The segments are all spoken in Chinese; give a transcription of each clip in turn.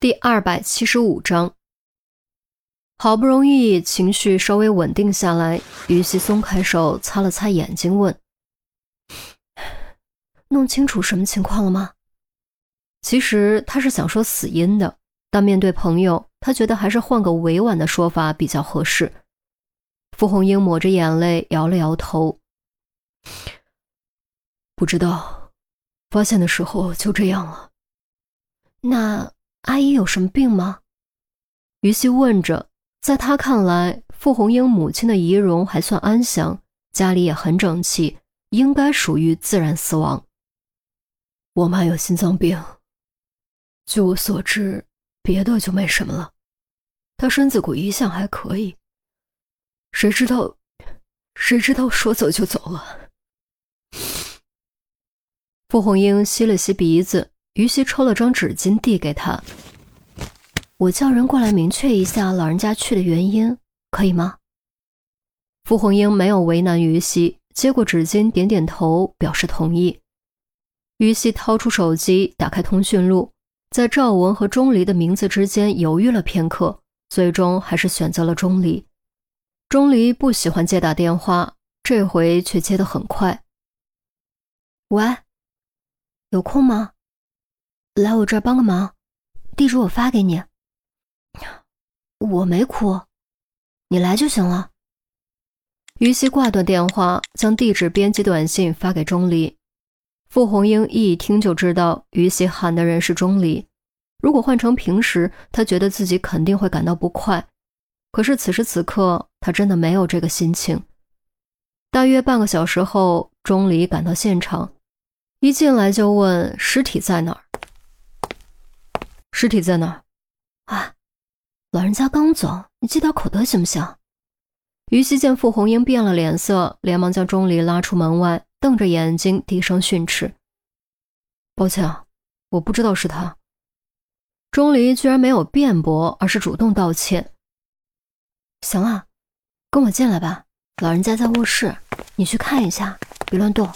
第二百七十五章，好不容易情绪稍微稳定下来，于西松开手，擦了擦眼睛，问：“弄清楚什么情况了吗？”其实他是想说死因的，但面对朋友，他觉得还是换个委婉的说法比较合适。傅红英抹着眼泪，摇了摇头：“不知道，发现的时候就这样了。”那。阿姨有什么病吗？于西问着。在他看来，傅红英母亲的仪容还算安详，家里也很整齐，应该属于自然死亡。我妈有心脏病，据我所知，别的就没什么了。她身子骨一向还可以，谁知道，谁知道说走就走了。傅红英吸了吸鼻子。于西抽了张纸巾递给他，我叫人过来明确一下老人家去的原因，可以吗？傅红英没有为难于西，接过纸巾，点点头表示同意。于西掏出手机，打开通讯录，在赵文和钟离的名字之间犹豫了片刻，最终还是选择了钟离。钟离不喜欢接打电话，这回却接得很快。喂，有空吗？来我这儿帮个忙，地址我发给你。我没哭，你来就行了。于西挂断电话，将地址编辑短信发给钟离。傅红英一听就知道于西喊的人是钟离。如果换成平时，他觉得自己肯定会感到不快。可是此时此刻，他真的没有这个心情。大约半个小时后，钟离赶到现场，一进来就问尸体在哪儿。尸体在哪？啊，老人家刚走，你记点口德行不行？于西见傅红英变了脸色，连忙将钟离拉出门外，瞪着眼睛低声训斥：“抱歉啊，我不知道是他。”钟离居然没有辩驳，而是主动道歉。行了，跟我进来吧，老人家在卧室，你去看一下，别乱动。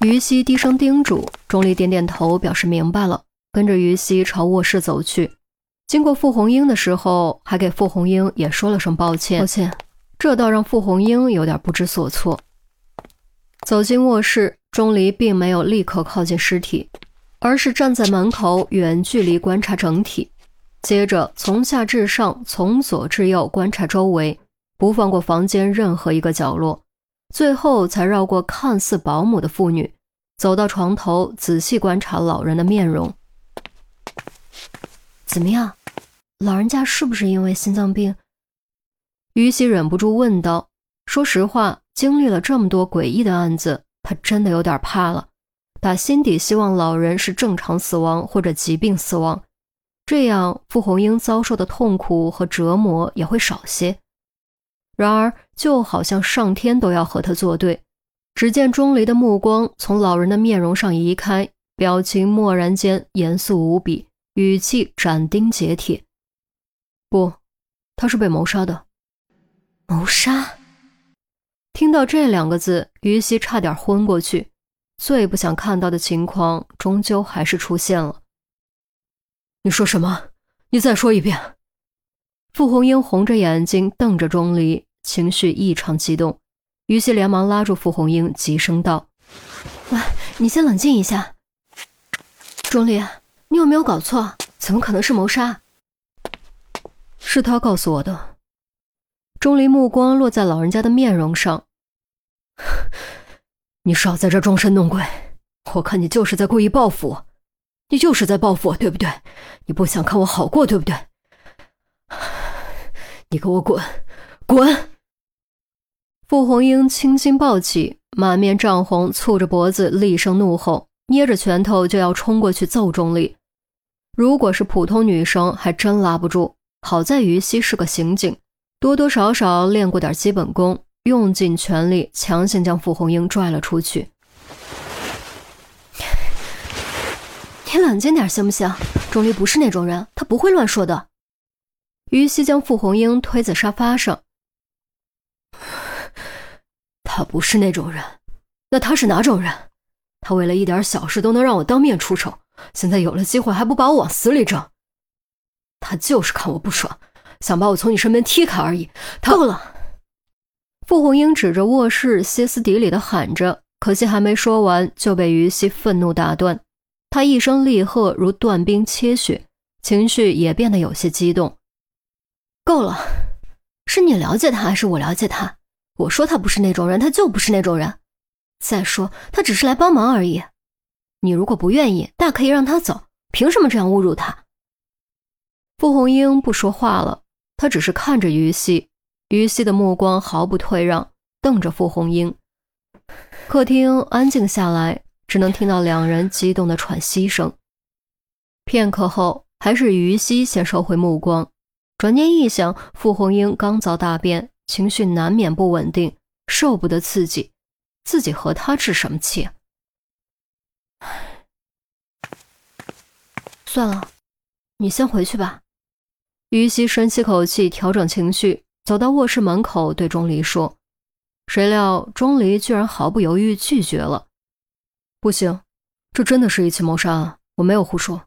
于西低声叮嘱，钟离点点头，表示明白了。跟着于西朝卧室走去，经过傅红英的时候，还给傅红英也说了声抱歉。抱歉，这倒让傅红英有点不知所措。走进卧室，钟离并没有立刻靠近尸体，而是站在门口远距离观察整体，接着从下至上，从左至右观察周围，不放过房间任何一个角落，最后才绕过看似保姆的妇女，走到床头，仔细观察老人的面容。怎么样，老人家是不是因为心脏病？于西忍不住问道。说实话，经历了这么多诡异的案子，他真的有点怕了。打心底希望老人是正常死亡或者疾病死亡，这样傅红英遭受的痛苦和折磨也会少些。然而，就好像上天都要和他作对。只见钟离的目光从老人的面容上移开，表情蓦然间严肃无比。语气斩钉截铁：“不，他是被谋杀的。”谋杀！听到这两个字，于西差点昏过去。最不想看到的情况，终究还是出现了。你说什么？你再说一遍！傅红英红着眼睛瞪着钟离，情绪异常激动。于西连忙拉住傅红英，急声道：“喂，你先冷静一下，钟离。”你有没有搞错？怎么可能是谋杀？是他告诉我的。钟离目光落在老人家的面容上。你少在这装神弄鬼！我看你就是在故意报复我，你就是在报复我，对不对？你不想看我好过，对不对？你给我滚，滚！傅红英青筋暴起，满面涨红，蹙着脖子厉声怒吼，捏着拳头就要冲过去揍钟离。如果是普通女生，还真拉不住。好在于西是个刑警，多多少少练过点基本功，用尽全力，强行将傅红英拽了出去。你冷静点行不行？钟离不是那种人，他不会乱说的。于西将傅红英推在沙发上。他不是那种人，那他是哪种人？他为了一点小事都能让我当面出丑。现在有了机会还不把我往死里整？他就是看我不爽，想把我从你身边踢开而已。他够了！傅红英指着卧室，歇斯底里的喊着，可惜还没说完就被于西愤怒打断。他一声厉喝如断冰切雪，情绪也变得有些激动。够了！是你了解他还是我了解他？我说他不是那种人，他就不是那种人。再说，他只是来帮忙而已。你如果不愿意，大可以让他走。凭什么这样侮辱他？傅红英不说话了，她只是看着于西。于西的目光毫不退让，瞪着傅红英。客厅安静下来，只能听到两人激动的喘息声。片刻后，还是于西先收回目光，转念一想，傅红英刚遭大变，情绪难免不稳定，受不得刺激。自己和他置什么气？算了，你先回去吧。于西深吸口气，调整情绪，走到卧室门口，对钟离说：“谁料钟离居然毫不犹豫拒绝了。不行，这真的是一起谋杀案，我没有胡说。”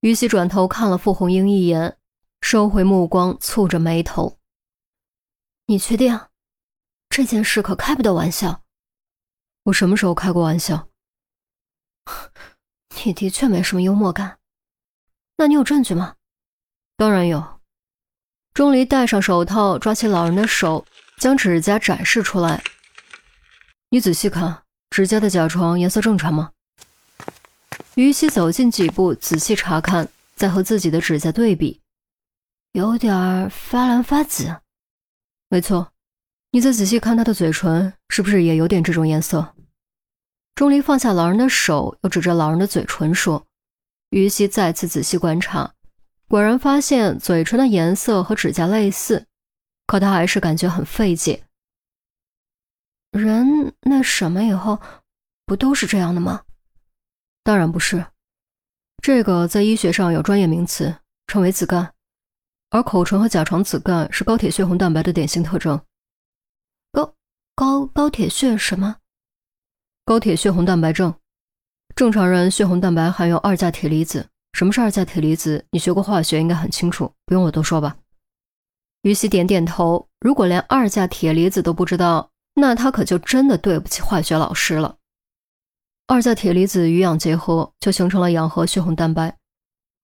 于西转头看了傅红英一眼，收回目光，蹙着眉头：“你确定？这件事可开不得玩笑。”我什么时候开过玩笑？你的确没什么幽默感。那你有证据吗？当然有。钟离戴上手套，抓起老人的手，将指甲展示出来。你仔细看，指甲的甲床颜色正常吗？于西走近几步，仔细查看，再和自己的指甲对比，有点发蓝发紫。没错。你再仔细看他的嘴唇，是不是也有点这种颜色？钟离放下老人的手，又指着老人的嘴唇说：“于西再次仔细观察，果然发现嘴唇的颜色和指甲类似，可他还是感觉很费解。人那什么以后，不都是这样的吗？当然不是，这个在医学上有专业名词，称为紫绀，而口唇和甲床紫绀是高铁血红蛋白的典型特征。”高高高铁血什么？高铁血红蛋白症。正常人血红蛋白含有二价铁离子。什么是二价铁离子？你学过化学，应该很清楚，不用我多说吧？于西点点头。如果连二价铁离子都不知道，那他可就真的对不起化学老师了。二价铁离子与氧结合，就形成了氧合血红蛋白，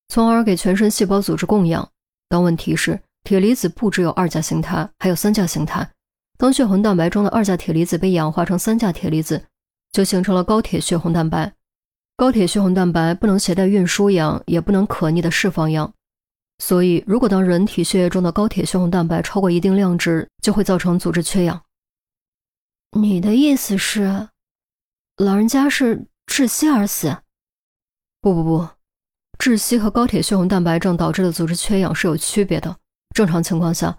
从而给全身细胞组织供氧。但问题是，铁离子不只有二价形态，还有三价形态。当血红蛋白中的二价铁离子被氧化成三价铁离子，就形成了高铁血红蛋白。高铁血红蛋白不能携带运输氧，也不能可逆的释放氧，所以如果当人体血液中的高铁血红蛋白超过一定量值，就会造成组织缺氧。你的意思是，老人家是窒息而死？不不不，窒息和高铁血红蛋白症导致的组织缺氧是有区别的。正常情况下。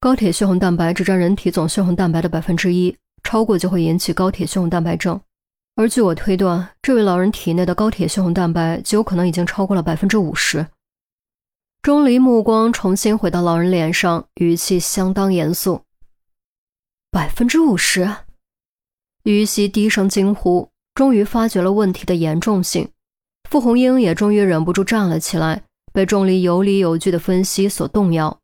高铁血红蛋白只占人体总血红蛋白的百分之一，超过就会引起高铁血红蛋白症。而据我推断，这位老人体内的高铁血红蛋白极有可能已经超过了百分之五十。钟离目光重新回到老人脸上，语气相当严肃：“百分之五十。”于西低声惊呼，终于发觉了问题的严重性。傅红英也终于忍不住站了起来，被钟离有理有据的分析所动摇。